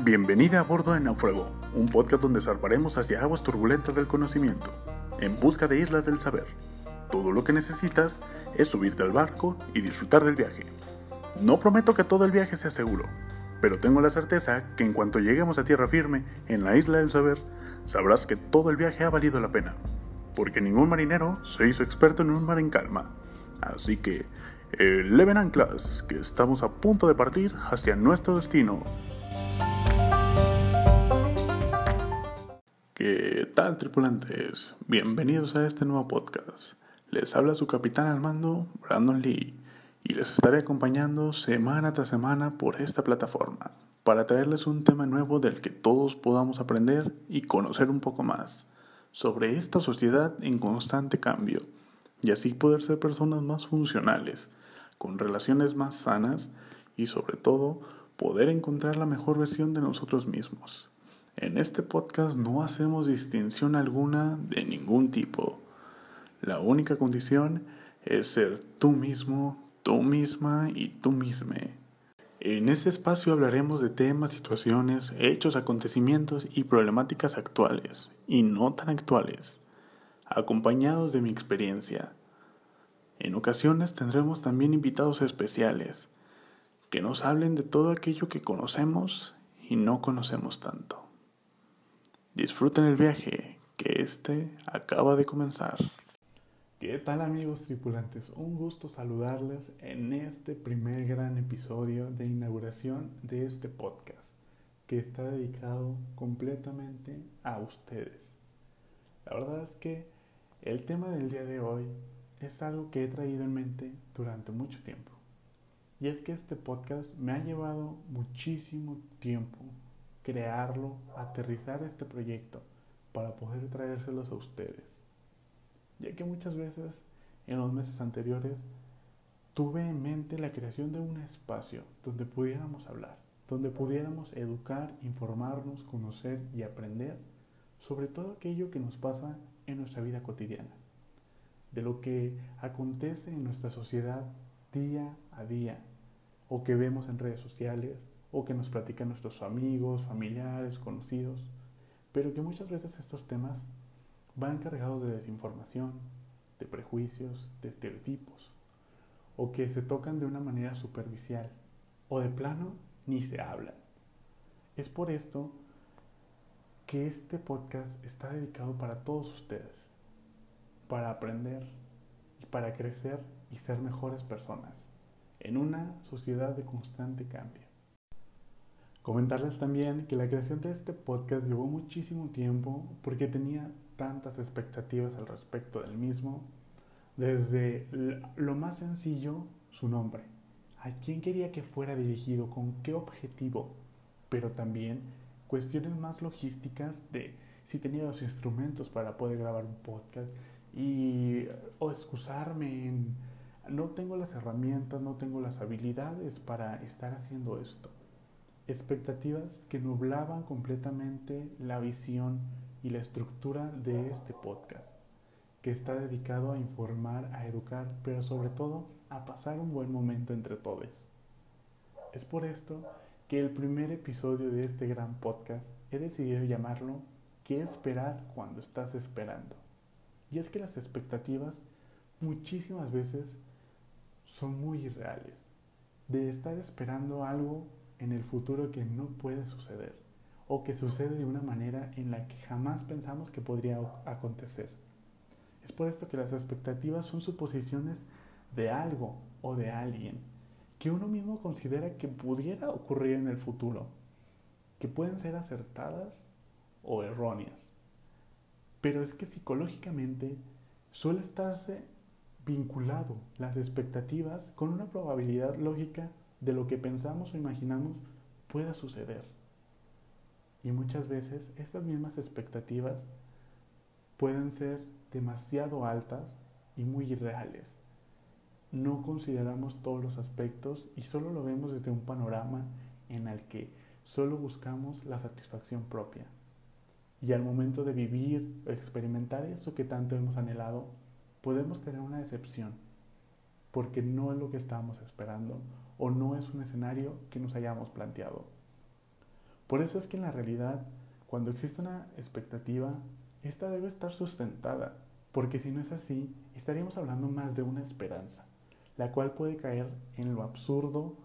Bienvenida a bordo de Náufrago, un podcast donde zarparemos hacia aguas turbulentas del conocimiento, en busca de islas del saber. Todo lo que necesitas es subirte al barco y disfrutar del viaje. No prometo que todo el viaje sea seguro, pero tengo la certeza que en cuanto lleguemos a tierra firme en la isla del saber, sabrás que todo el viaje ha valido la pena, porque ningún marinero se hizo experto en un mar en calma. Así que, eleven anclas, que estamos a punto de partir hacia nuestro destino. ¿Qué tal tripulantes? Bienvenidos a este nuevo podcast. Les habla su capitán al mando, Brandon Lee, y les estaré acompañando semana tras semana por esta plataforma para traerles un tema nuevo del que todos podamos aprender y conocer un poco más sobre esta sociedad en constante cambio y así poder ser personas más funcionales, con relaciones más sanas y sobre todo poder encontrar la mejor versión de nosotros mismos. En este podcast no hacemos distinción alguna de ningún tipo. La única condición es ser tú mismo, tú misma y tú misma. En este espacio hablaremos de temas, situaciones, hechos, acontecimientos y problemáticas actuales y no tan actuales acompañados de mi experiencia. En ocasiones tendremos también invitados especiales que nos hablen de todo aquello que conocemos y no conocemos tanto. Disfruten el viaje, que este acaba de comenzar. ¿Qué tal amigos tripulantes? Un gusto saludarles en este primer gran episodio de inauguración de este podcast, que está dedicado completamente a ustedes. La verdad es que el tema del día de hoy es algo que he traído en mente durante mucho tiempo. Y es que este podcast me ha llevado muchísimo tiempo crearlo, aterrizar este proyecto para poder traérselos a ustedes. Ya que muchas veces en los meses anteriores tuve en mente la creación de un espacio donde pudiéramos hablar, donde pudiéramos educar, informarnos, conocer y aprender sobre todo aquello que nos pasa en nuestra vida cotidiana, de lo que acontece en nuestra sociedad día a día, o que vemos en redes sociales, o que nos platican nuestros amigos, familiares, conocidos, pero que muchas veces estos temas van cargados de desinformación, de prejuicios, de estereotipos, o que se tocan de una manera superficial, o de plano ni se hablan. Es por esto que este podcast está dedicado para todos ustedes, para aprender y para crecer y ser mejores personas en una sociedad de constante cambio. Comentarles también que la creación de este podcast llevó muchísimo tiempo porque tenía tantas expectativas al respecto del mismo, desde lo más sencillo, su nombre, a quién quería que fuera dirigido, con qué objetivo, pero también cuestiones más logísticas de si tenía los instrumentos para poder grabar un podcast y o excusarme en no tengo las herramientas, no tengo las habilidades para estar haciendo esto. Expectativas que nublaban completamente la visión y la estructura de este podcast, que está dedicado a informar, a educar, pero sobre todo a pasar un buen momento entre todos. Es por esto que el primer episodio de este gran podcast he decidido llamarlo ¿Qué esperar cuando estás esperando? Y es que las expectativas muchísimas veces son muy irreales, de estar esperando algo en el futuro que no puede suceder o que sucede de una manera en la que jamás pensamos que podría acontecer. Es por esto que las expectativas son suposiciones de algo o de alguien que uno mismo considera que pudiera ocurrir en el futuro, que pueden ser acertadas o erróneas. Pero es que psicológicamente suele estarse vinculado las expectativas con una probabilidad lógica de lo que pensamos o imaginamos pueda suceder. Y muchas veces estas mismas expectativas pueden ser demasiado altas y muy irreales no consideramos todos los aspectos y solo lo vemos desde un panorama en el que solo buscamos la satisfacción propia. Y al momento de vivir, experimentar eso que tanto hemos anhelado, podemos tener una decepción, porque no es lo que estábamos esperando o no es un escenario que nos hayamos planteado. Por eso es que en la realidad, cuando existe una expectativa, esta debe estar sustentada, porque si no es así, estaríamos hablando más de una esperanza, la cual puede caer en lo absurdo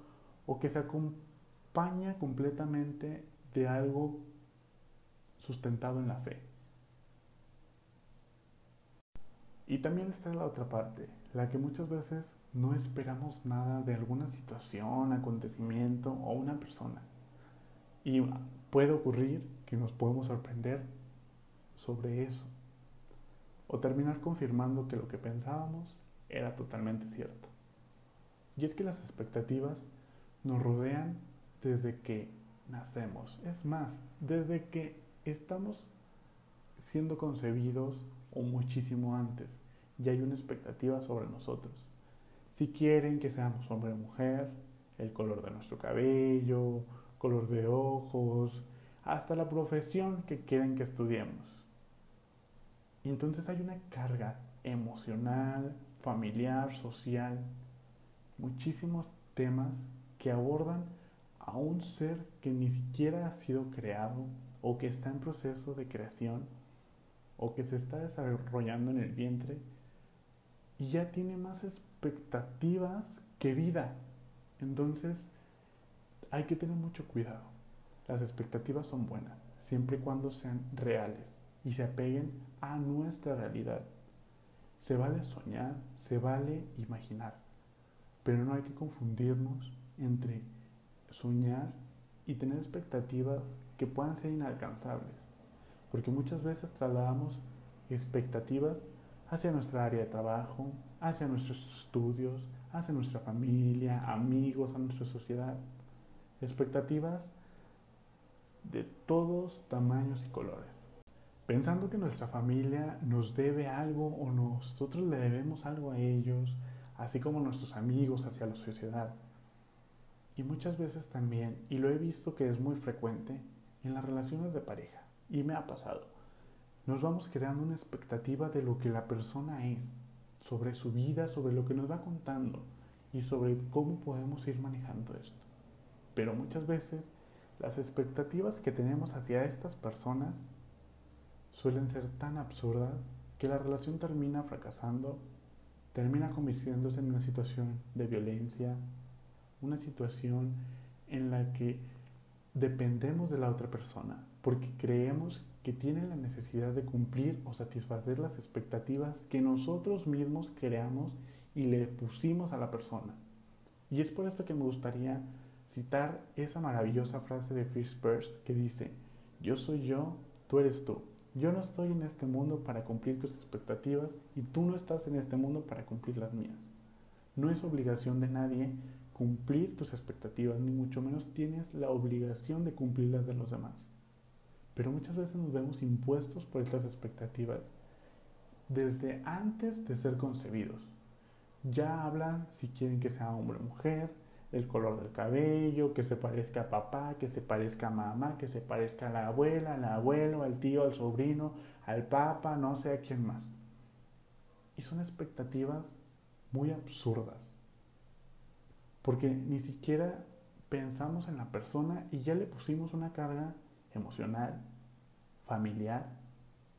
o que se acompaña completamente de algo sustentado en la fe. Y también está la otra parte, la que muchas veces no esperamos nada de alguna situación, acontecimiento o una persona. Y puede ocurrir que nos podemos sorprender sobre eso. O terminar confirmando que lo que pensábamos era totalmente cierto. Y es que las expectativas nos rodean desde que nacemos. Es más, desde que estamos siendo concebidos o muchísimo antes. Ya hay una expectativa sobre nosotros. Si quieren que seamos hombre o mujer, el color de nuestro cabello, color de ojos, hasta la profesión que quieren que estudiemos. Y entonces hay una carga emocional, familiar, social, muchísimos temas que abordan a un ser que ni siquiera ha sido creado o que está en proceso de creación o que se está desarrollando en el vientre y ya tiene más expectativas que vida. Entonces hay que tener mucho cuidado. Las expectativas son buenas, siempre y cuando sean reales y se apeguen a nuestra realidad. Se vale soñar, se vale imaginar, pero no hay que confundirnos entre soñar y tener expectativas que puedan ser inalcanzables, porque muchas veces trasladamos expectativas hacia nuestra área de trabajo, hacia nuestros estudios, hacia nuestra familia, amigos, a nuestra sociedad. Expectativas de todos tamaños y colores. Pensando que nuestra familia nos debe algo o nosotros le debemos algo a ellos, así como nuestros amigos hacia la sociedad. Y muchas veces también, y lo he visto que es muy frecuente, en las relaciones de pareja, y me ha pasado, nos vamos creando una expectativa de lo que la persona es, sobre su vida, sobre lo que nos va contando y sobre cómo podemos ir manejando esto. Pero muchas veces las expectativas que tenemos hacia estas personas suelen ser tan absurdas que la relación termina fracasando, termina convirtiéndose en una situación de violencia, una situación en la que dependemos de la otra persona, porque creemos que tiene la necesidad de cumplir o satisfacer las expectativas que nosotros mismos creamos y le pusimos a la persona. Y es por esto que me gustaría citar esa maravillosa frase de Fritz Perls que dice, yo soy yo, tú eres tú. Yo no estoy en este mundo para cumplir tus expectativas y tú no estás en este mundo para cumplir las mías. No es obligación de nadie cumplir tus expectativas, ni mucho menos tienes la obligación de cumplir las de los demás. Pero muchas veces nos vemos impuestos por estas expectativas desde antes de ser concebidos. Ya hablan si quieren que sea hombre o mujer, el color del cabello, que se parezca a papá, que se parezca a mamá, que se parezca a la abuela, al abuelo, al tío, al sobrino, al papa, no sé a quién más. Y son expectativas muy absurdas. Porque ni siquiera pensamos en la persona y ya le pusimos una carga emocional, familiar,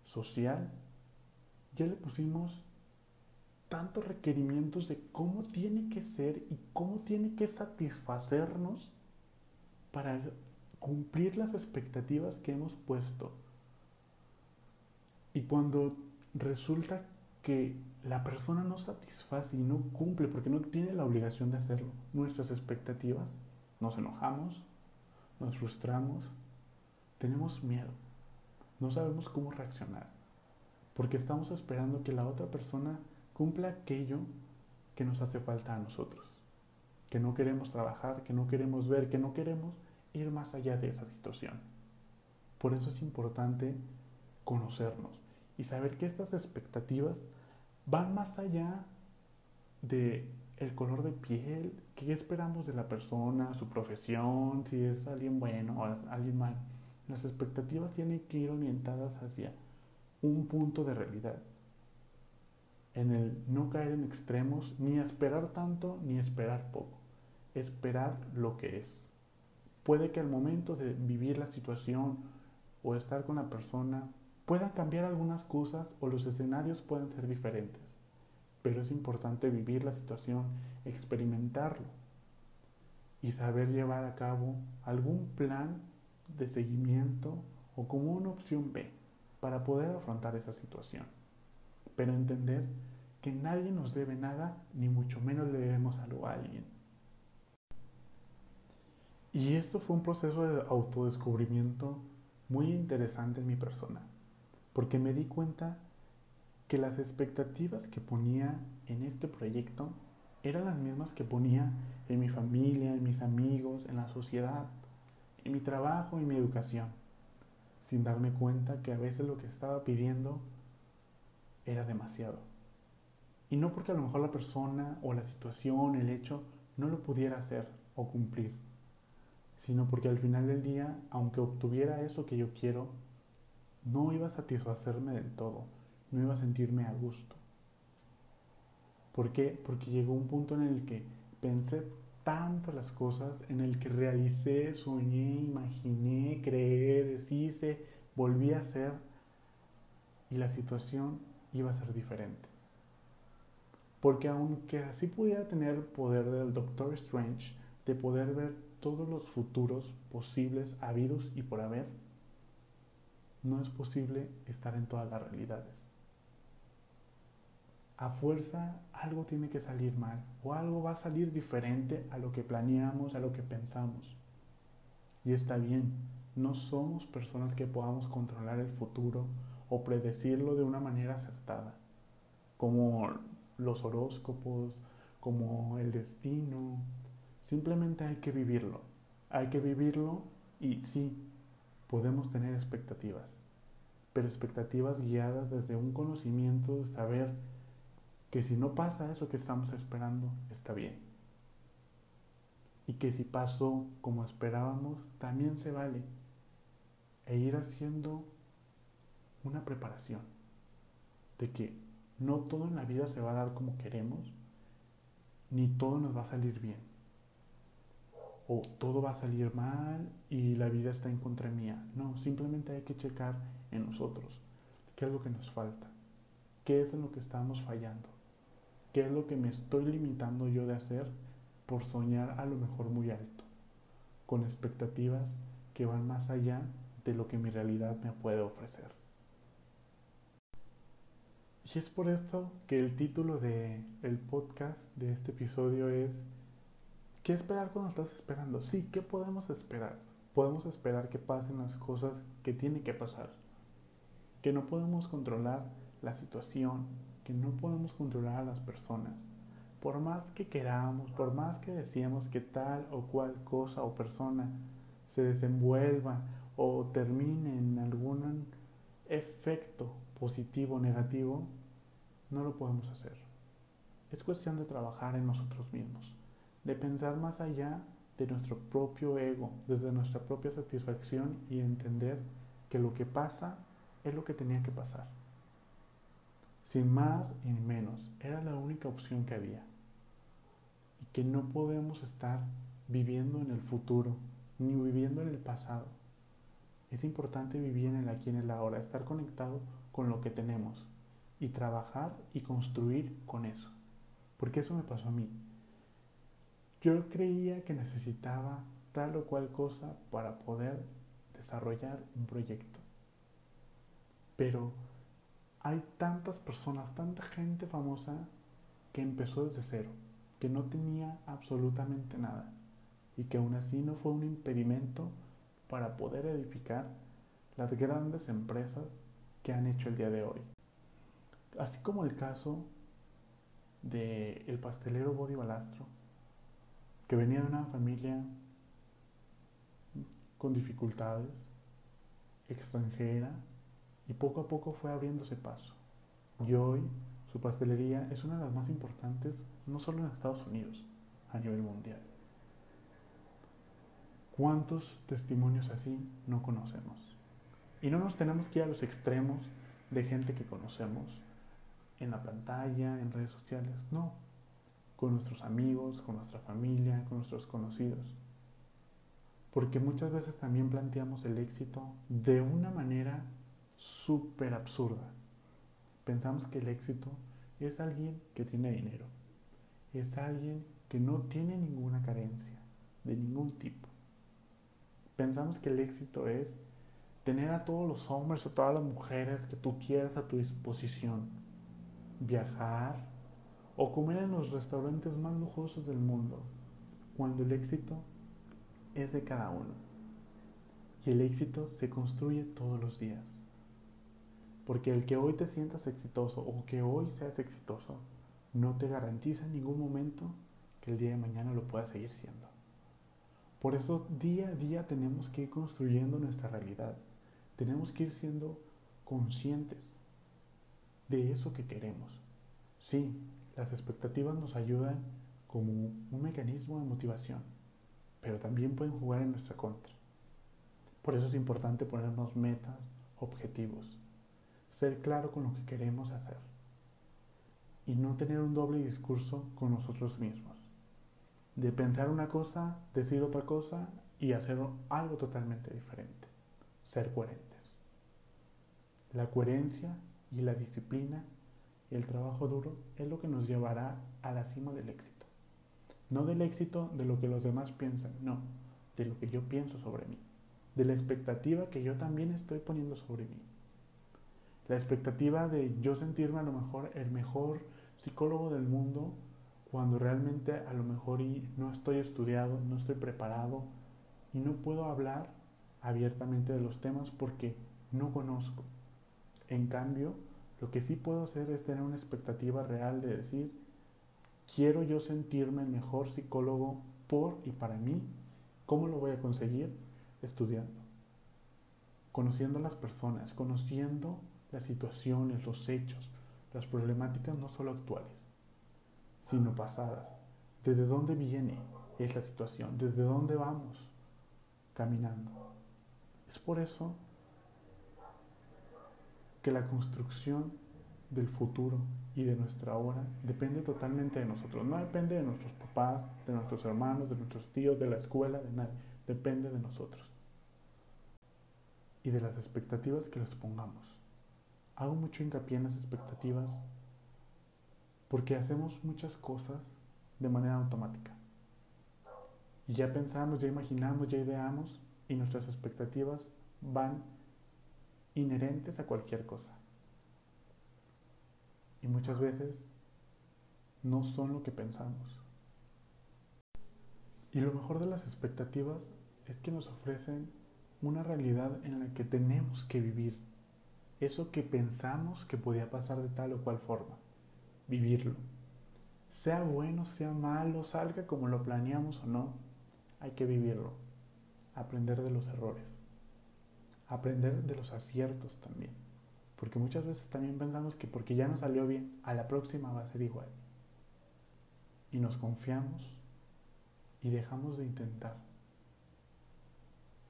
social, ya le pusimos tantos requerimientos de cómo tiene que ser y cómo tiene que satisfacernos para cumplir las expectativas que hemos puesto. Y cuando resulta que la persona no satisface y no cumple porque no tiene la obligación de hacerlo, nuestras expectativas, nos enojamos, nos frustramos, tenemos miedo, no sabemos cómo reaccionar, porque estamos esperando que la otra persona cumpla aquello que nos hace falta a nosotros, que no queremos trabajar, que no queremos ver, que no queremos ir más allá de esa situación. Por eso es importante conocernos y saber que estas expectativas van más allá de el color de piel, qué esperamos de la persona, su profesión, si es alguien bueno o alguien mal. Las expectativas tienen que ir orientadas hacia un punto de realidad. En el no caer en extremos, ni esperar tanto, ni esperar poco. Esperar lo que es. puede que al momento de vivir la situación o estar con la persona puedan cambiar algunas cosas o los escenarios pueden ser diferentes. Pero es importante vivir la situación, experimentarlo y saber llevar a cabo algún plan de seguimiento o como una opción B para poder afrontar esa situación. Pero entender que nadie nos debe nada, ni mucho menos le debemos algo a alguien. Y esto fue un proceso de autodescubrimiento muy interesante en mi persona, porque me di cuenta que las expectativas que ponía en este proyecto eran las mismas que ponía en mi familia, en mis amigos, en la sociedad, en mi trabajo y mi educación, sin darme cuenta que a veces lo que estaba pidiendo era demasiado. Y no porque a lo mejor la persona o la situación, el hecho, no lo pudiera hacer o cumplir, sino porque al final del día, aunque obtuviera eso que yo quiero, no iba a satisfacerme del todo, no iba a sentirme a gusto. ¿Por qué? Porque llegó un punto en el que pensé tanto las cosas, en el que realicé, soñé, imaginé, creé, deshice, volví a hacer, y la situación iba a ser diferente. Porque aunque así pudiera tener el poder del Doctor Strange, de poder ver todos los futuros posibles, habidos y por haber, no es posible estar en todas las realidades. A fuerza algo tiene que salir mal o algo va a salir diferente a lo que planeamos, a lo que pensamos. Y está bien, no somos personas que podamos controlar el futuro o predecirlo de una manera acertada, como los horóscopos, como el destino, Simplemente hay que vivirlo. Hay que vivirlo y sí, podemos tener expectativas, pero expectativas guiadas desde un conocimiento de saber que si no pasa eso que estamos esperando, está bien. Y que si pasó como esperábamos, también se vale. E ir haciendo una preparación de que no todo en la vida se va a dar como queremos, ni todo nos va a salir bien o todo va a salir mal y la vida está en contra mía. No, simplemente hay que checar en nosotros qué es lo que nos falta, qué es en lo que estamos fallando, qué es lo que me estoy limitando yo de hacer por soñar a lo mejor muy alto, con expectativas que van más allá de lo que mi realidad me puede ofrecer. Y es por esto que el título del el podcast de este episodio es ¿Qué esperar cuando estás esperando? Sí, ¿qué podemos esperar? Podemos esperar que pasen las cosas que tienen que pasar. Que no podemos controlar la situación, que no podemos controlar a las personas. Por más que queramos, por más que decíamos que tal o cual cosa o persona se desenvuelva o termine en algún efecto positivo o negativo, no lo podemos hacer. Es cuestión de trabajar en nosotros mismos de pensar más allá de nuestro propio ego, desde nuestra propia satisfacción y entender que lo que pasa es lo que tenía que pasar. Sin más y menos, era la única opción que había. Y que no podemos estar viviendo en el futuro, ni viviendo en el pasado. Es importante vivir en el aquí y en el ahora, estar conectado con lo que tenemos y trabajar y construir con eso. Porque eso me pasó a mí. Yo creía que necesitaba tal o cual cosa para poder desarrollar un proyecto. Pero hay tantas personas, tanta gente famosa que empezó desde cero, que no tenía absolutamente nada y que aún así no fue un impedimento para poder edificar las grandes empresas que han hecho el día de hoy. Así como el caso de el pastelero Body Balastro, que venía de una familia con dificultades, extranjera, y poco a poco fue abriéndose paso. Y hoy su pastelería es una de las más importantes, no solo en Estados Unidos, a nivel mundial. ¿Cuántos testimonios así no conocemos? Y no nos tenemos que ir a los extremos de gente que conocemos en la pantalla, en redes sociales, no con nuestros amigos, con nuestra familia, con nuestros conocidos. Porque muchas veces también planteamos el éxito de una manera súper absurda. Pensamos que el éxito es alguien que tiene dinero, es alguien que no tiene ninguna carencia de ningún tipo. Pensamos que el éxito es tener a todos los hombres o todas las mujeres que tú quieras a tu disposición, viajar o comer en los restaurantes más lujosos del mundo, cuando el éxito es de cada uno. Y el éxito se construye todos los días. Porque el que hoy te sientas exitoso o que hoy seas exitoso no te garantiza en ningún momento que el día de mañana lo puedas seguir siendo. Por eso día a día tenemos que ir construyendo nuestra realidad. Tenemos que ir siendo conscientes de eso que queremos. Sí, las expectativas nos ayudan como un mecanismo de motivación, pero también pueden jugar en nuestra contra. Por eso es importante ponernos metas, objetivos, ser claro con lo que queremos hacer y no tener un doble discurso con nosotros mismos. De pensar una cosa, decir otra cosa y hacer algo totalmente diferente. Ser coherentes. La coherencia y la disciplina y el trabajo duro es lo que nos llevará a la cima del éxito. No del éxito de lo que los demás piensan, no, de lo que yo pienso sobre mí, de la expectativa que yo también estoy poniendo sobre mí. La expectativa de yo sentirme a lo mejor el mejor psicólogo del mundo cuando realmente a lo mejor no estoy estudiado, no estoy preparado y no puedo hablar abiertamente de los temas porque no conozco. En cambio, lo que sí puedo hacer es tener una expectativa real de decir, quiero yo sentirme el mejor psicólogo por y para mí. ¿Cómo lo voy a conseguir? Estudiando, conociendo a las personas, conociendo las situaciones, los hechos, las problemáticas no solo actuales, sino pasadas. ¿Desde dónde viene esa situación? ¿Desde dónde vamos caminando? Es por eso que la construcción del futuro y de nuestra hora depende totalmente de nosotros. No depende de nuestros papás, de nuestros hermanos, de nuestros tíos, de la escuela, de nadie. Depende de nosotros. Y de las expectativas que les pongamos. Hago mucho hincapié en las expectativas porque hacemos muchas cosas de manera automática. Y ya pensamos, ya imaginamos, ya ideamos y nuestras expectativas van inherentes a cualquier cosa. Y muchas veces no son lo que pensamos. Y lo mejor de las expectativas es que nos ofrecen una realidad en la que tenemos que vivir eso que pensamos que podía pasar de tal o cual forma. Vivirlo. Sea bueno, sea malo, salga como lo planeamos o no, hay que vivirlo. Aprender de los errores aprender de los aciertos también. Porque muchas veces también pensamos que porque ya no salió bien, a la próxima va a ser igual. Y nos confiamos y dejamos de intentar.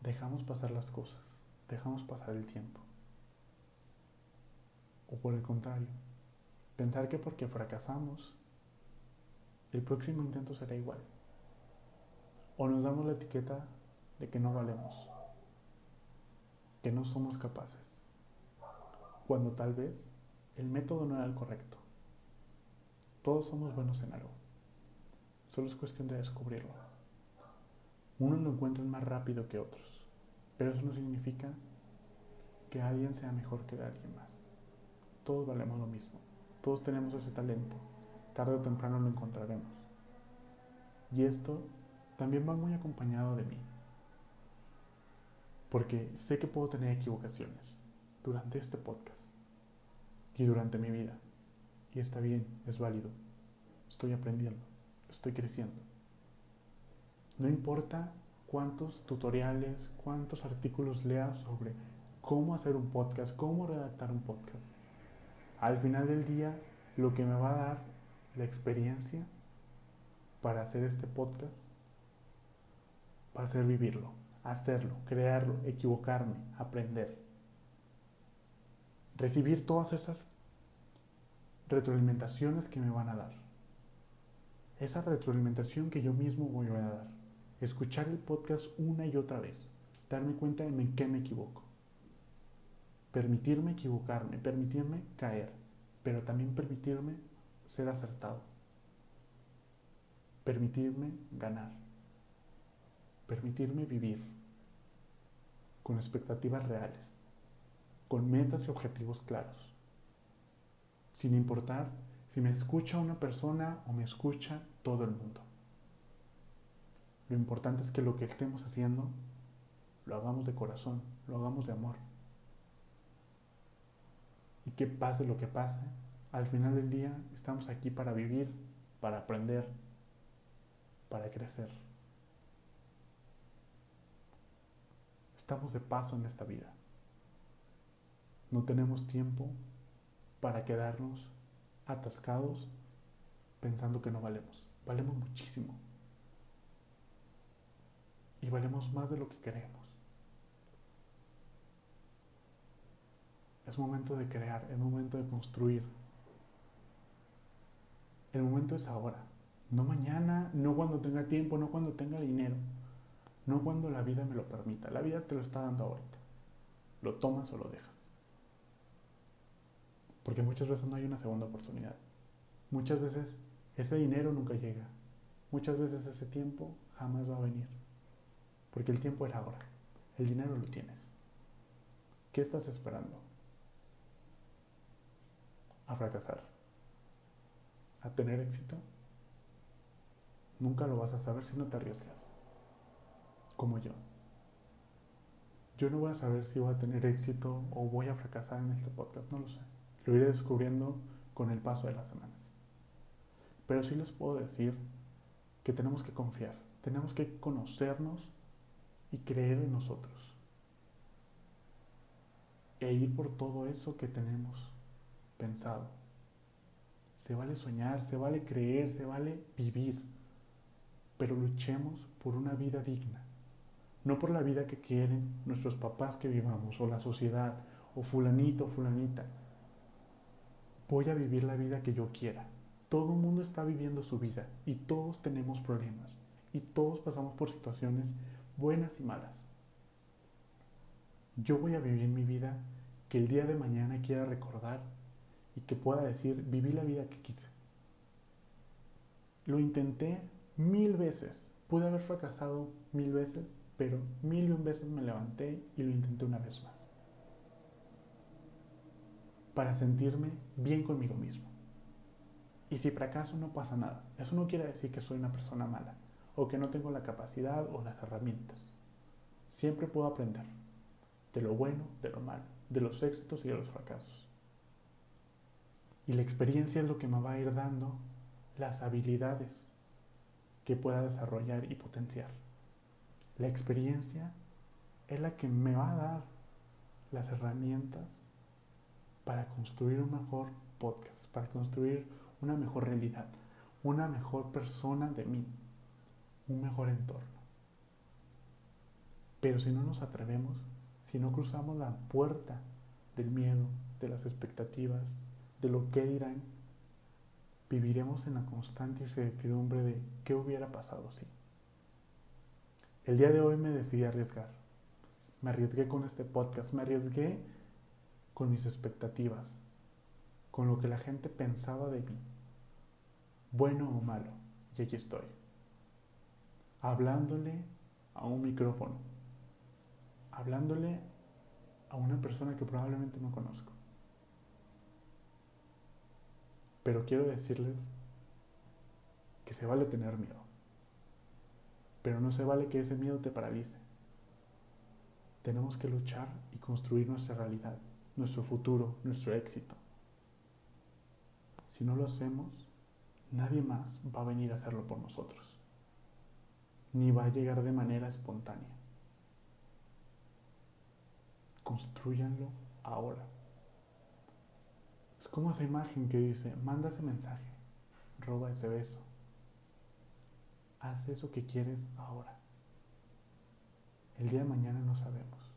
Dejamos pasar las cosas, dejamos pasar el tiempo. O por el contrario, pensar que porque fracasamos, el próximo intento será igual. O nos damos la etiqueta de que no valemos que no somos capaces, cuando tal vez el método no era el correcto. Todos somos buenos en algo, solo es cuestión de descubrirlo. Unos lo encuentran más rápido que otros, pero eso no significa que alguien sea mejor que alguien más. Todos valemos lo mismo, todos tenemos ese talento, tarde o temprano lo encontraremos. Y esto también va muy acompañado de mí porque sé que puedo tener equivocaciones durante este podcast y durante mi vida. Y está bien, es válido. Estoy aprendiendo, estoy creciendo. No importa cuántos tutoriales, cuántos artículos leas sobre cómo hacer un podcast, cómo redactar un podcast. Al final del día, lo que me va a dar la experiencia para hacer este podcast va a ser vivirlo hacerlo, crearlo, equivocarme, aprender. Recibir todas esas retroalimentaciones que me van a dar. Esa retroalimentación que yo mismo voy a dar. escuchar el podcast una y otra vez, darme cuenta en qué me equivoco, permitirme equivocarme, permitirme caer, pero también permitirme ser acertado, permitirme ganar, permitirme vivir con expectativas reales, con metas y objetivos claros, sin importar si me escucha una persona o me escucha todo el mundo. Lo importante es que lo que estemos haciendo lo hagamos de corazón, lo hagamos de amor. Y que pase lo que pase, al final del día estamos aquí para vivir, para aprender, para crecer. Estamos de paso en esta vida. No tenemos tiempo para quedarnos atascados pensando que no valemos. Valemos muchísimo y valemos más de lo que queremos. Es momento de crear, es momento de construir. El momento es ahora, no mañana, no cuando tenga tiempo, no cuando tenga dinero, no cuando la vida me lo permita. La vida te lo está dando ahorita. Lo tomas o lo dejas. Porque muchas veces no hay una segunda oportunidad. Muchas veces ese dinero nunca llega. Muchas veces ese tiempo jamás va a venir. Porque el tiempo era ahora. El dinero lo tienes. ¿Qué estás esperando? ¿A fracasar? ¿A tener éxito? Nunca lo vas a saber si no te arriesgas. Como yo. Yo no voy a saber si voy a tener éxito o voy a fracasar en este podcast. No lo sé. Lo iré descubriendo con el paso de las semanas. Pero sí les puedo decir que tenemos que confiar. Tenemos que conocernos y creer en nosotros. E ir por todo eso que tenemos pensado. Se vale soñar, se vale creer, se vale vivir, pero luchemos por una vida digna, no por la vida que quieren nuestros papás que vivamos, o la sociedad, o fulanito, fulanita. Voy a vivir la vida que yo quiera. Todo el mundo está viviendo su vida y todos tenemos problemas y todos pasamos por situaciones buenas y malas. Yo voy a vivir mi vida que el día de mañana quiera recordar y que pueda decir, viví la vida que quise. Lo intenté mil veces. Pude haber fracasado mil veces, pero mil y un veces me levanté y lo intenté una vez más. Para sentirme bien conmigo mismo. Y si fracaso no pasa nada. Eso no quiere decir que soy una persona mala o que no tengo la capacidad o las herramientas. Siempre puedo aprender de lo bueno, de lo malo, de los éxitos y de los fracasos. Y la experiencia es lo que me va a ir dando las habilidades que pueda desarrollar y potenciar. La experiencia es la que me va a dar las herramientas para construir un mejor podcast, para construir una mejor realidad, una mejor persona de mí, un mejor entorno. Pero si no nos atrevemos, si no cruzamos la puerta del miedo, de las expectativas, de lo que dirán, viviremos en la constante incertidumbre de qué hubiera pasado si. El día de hoy me decidí arriesgar. Me arriesgué con este podcast, me arriesgué con mis expectativas, con lo que la gente pensaba de mí, bueno o malo, y aquí estoy hablándole a un micrófono, hablándole a una persona que probablemente no conozco. Pero quiero decirles que se vale tener miedo, pero no se vale que ese miedo te paralice. Tenemos que luchar y construir nuestra realidad, nuestro futuro, nuestro éxito. Si no lo hacemos, nadie más va a venir a hacerlo por nosotros ni va a llegar de manera espontánea. Construyanlo ahora. Como esa imagen que dice, manda ese mensaje, roba ese beso. Haz eso que quieres ahora. El día de mañana no sabemos.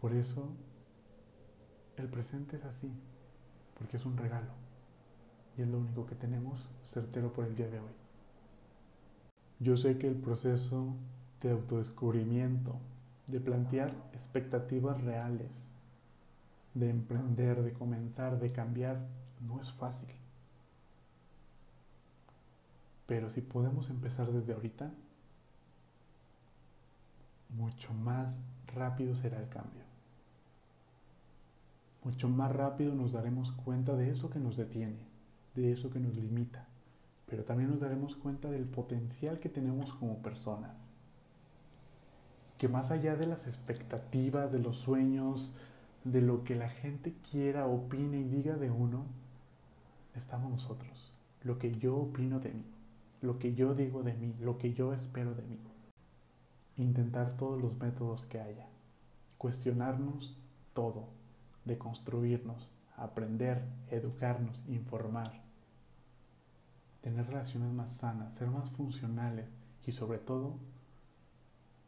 Por eso, el presente es así, porque es un regalo y es lo único que tenemos certero por el día de hoy. Yo sé que el proceso de autodescubrimiento, de plantear expectativas reales, de emprender, de comenzar, de cambiar, no es fácil. Pero si podemos empezar desde ahorita, mucho más rápido será el cambio. Mucho más rápido nos daremos cuenta de eso que nos detiene, de eso que nos limita, pero también nos daremos cuenta del potencial que tenemos como personas. Que más allá de las expectativas, de los sueños, de lo que la gente quiera, opine y diga de uno, estamos nosotros. Lo que yo opino de mí, lo que yo digo de mí, lo que yo espero de mí. Intentar todos los métodos que haya. Cuestionarnos todo, de construirnos, aprender, educarnos, informar. Tener relaciones más sanas, ser más funcionales y sobre todo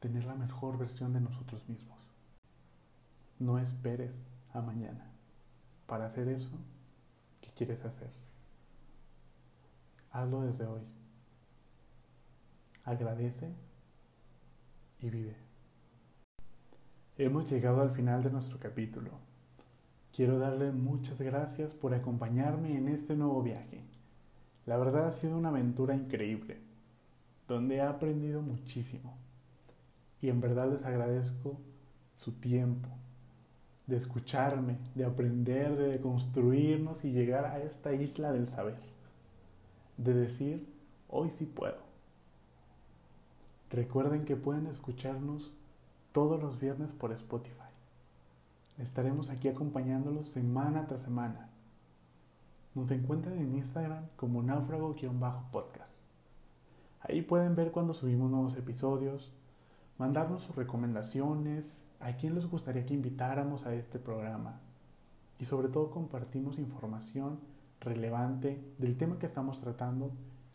tener la mejor versión de nosotros mismos. No esperes a mañana para hacer eso que quieres hacer. Hazlo desde hoy. Agradece y vive. Hemos llegado al final de nuestro capítulo. Quiero darle muchas gracias por acompañarme en este nuevo viaje. La verdad ha sido una aventura increíble, donde he aprendido muchísimo. Y en verdad les agradezco su tiempo, de escucharme, de aprender, de construirnos y llegar a esta isla del saber. De decir, hoy sí puedo. Recuerden que pueden escucharnos todos los viernes por Spotify. Estaremos aquí acompañándolos semana tras semana. Nos encuentran en Instagram como náufrago-podcast. Ahí pueden ver cuando subimos nuevos episodios, mandarnos sus recomendaciones, a quién les gustaría que invitáramos a este programa. Y sobre todo compartimos información relevante del tema que estamos tratando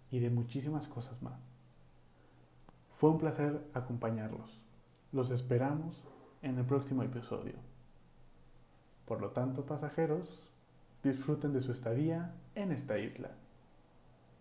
y de muchísimas cosas más. Fue un placer acompañarlos. Los esperamos en el próximo episodio. Por lo tanto, pasajeros, disfruten de su estadía en esta isla.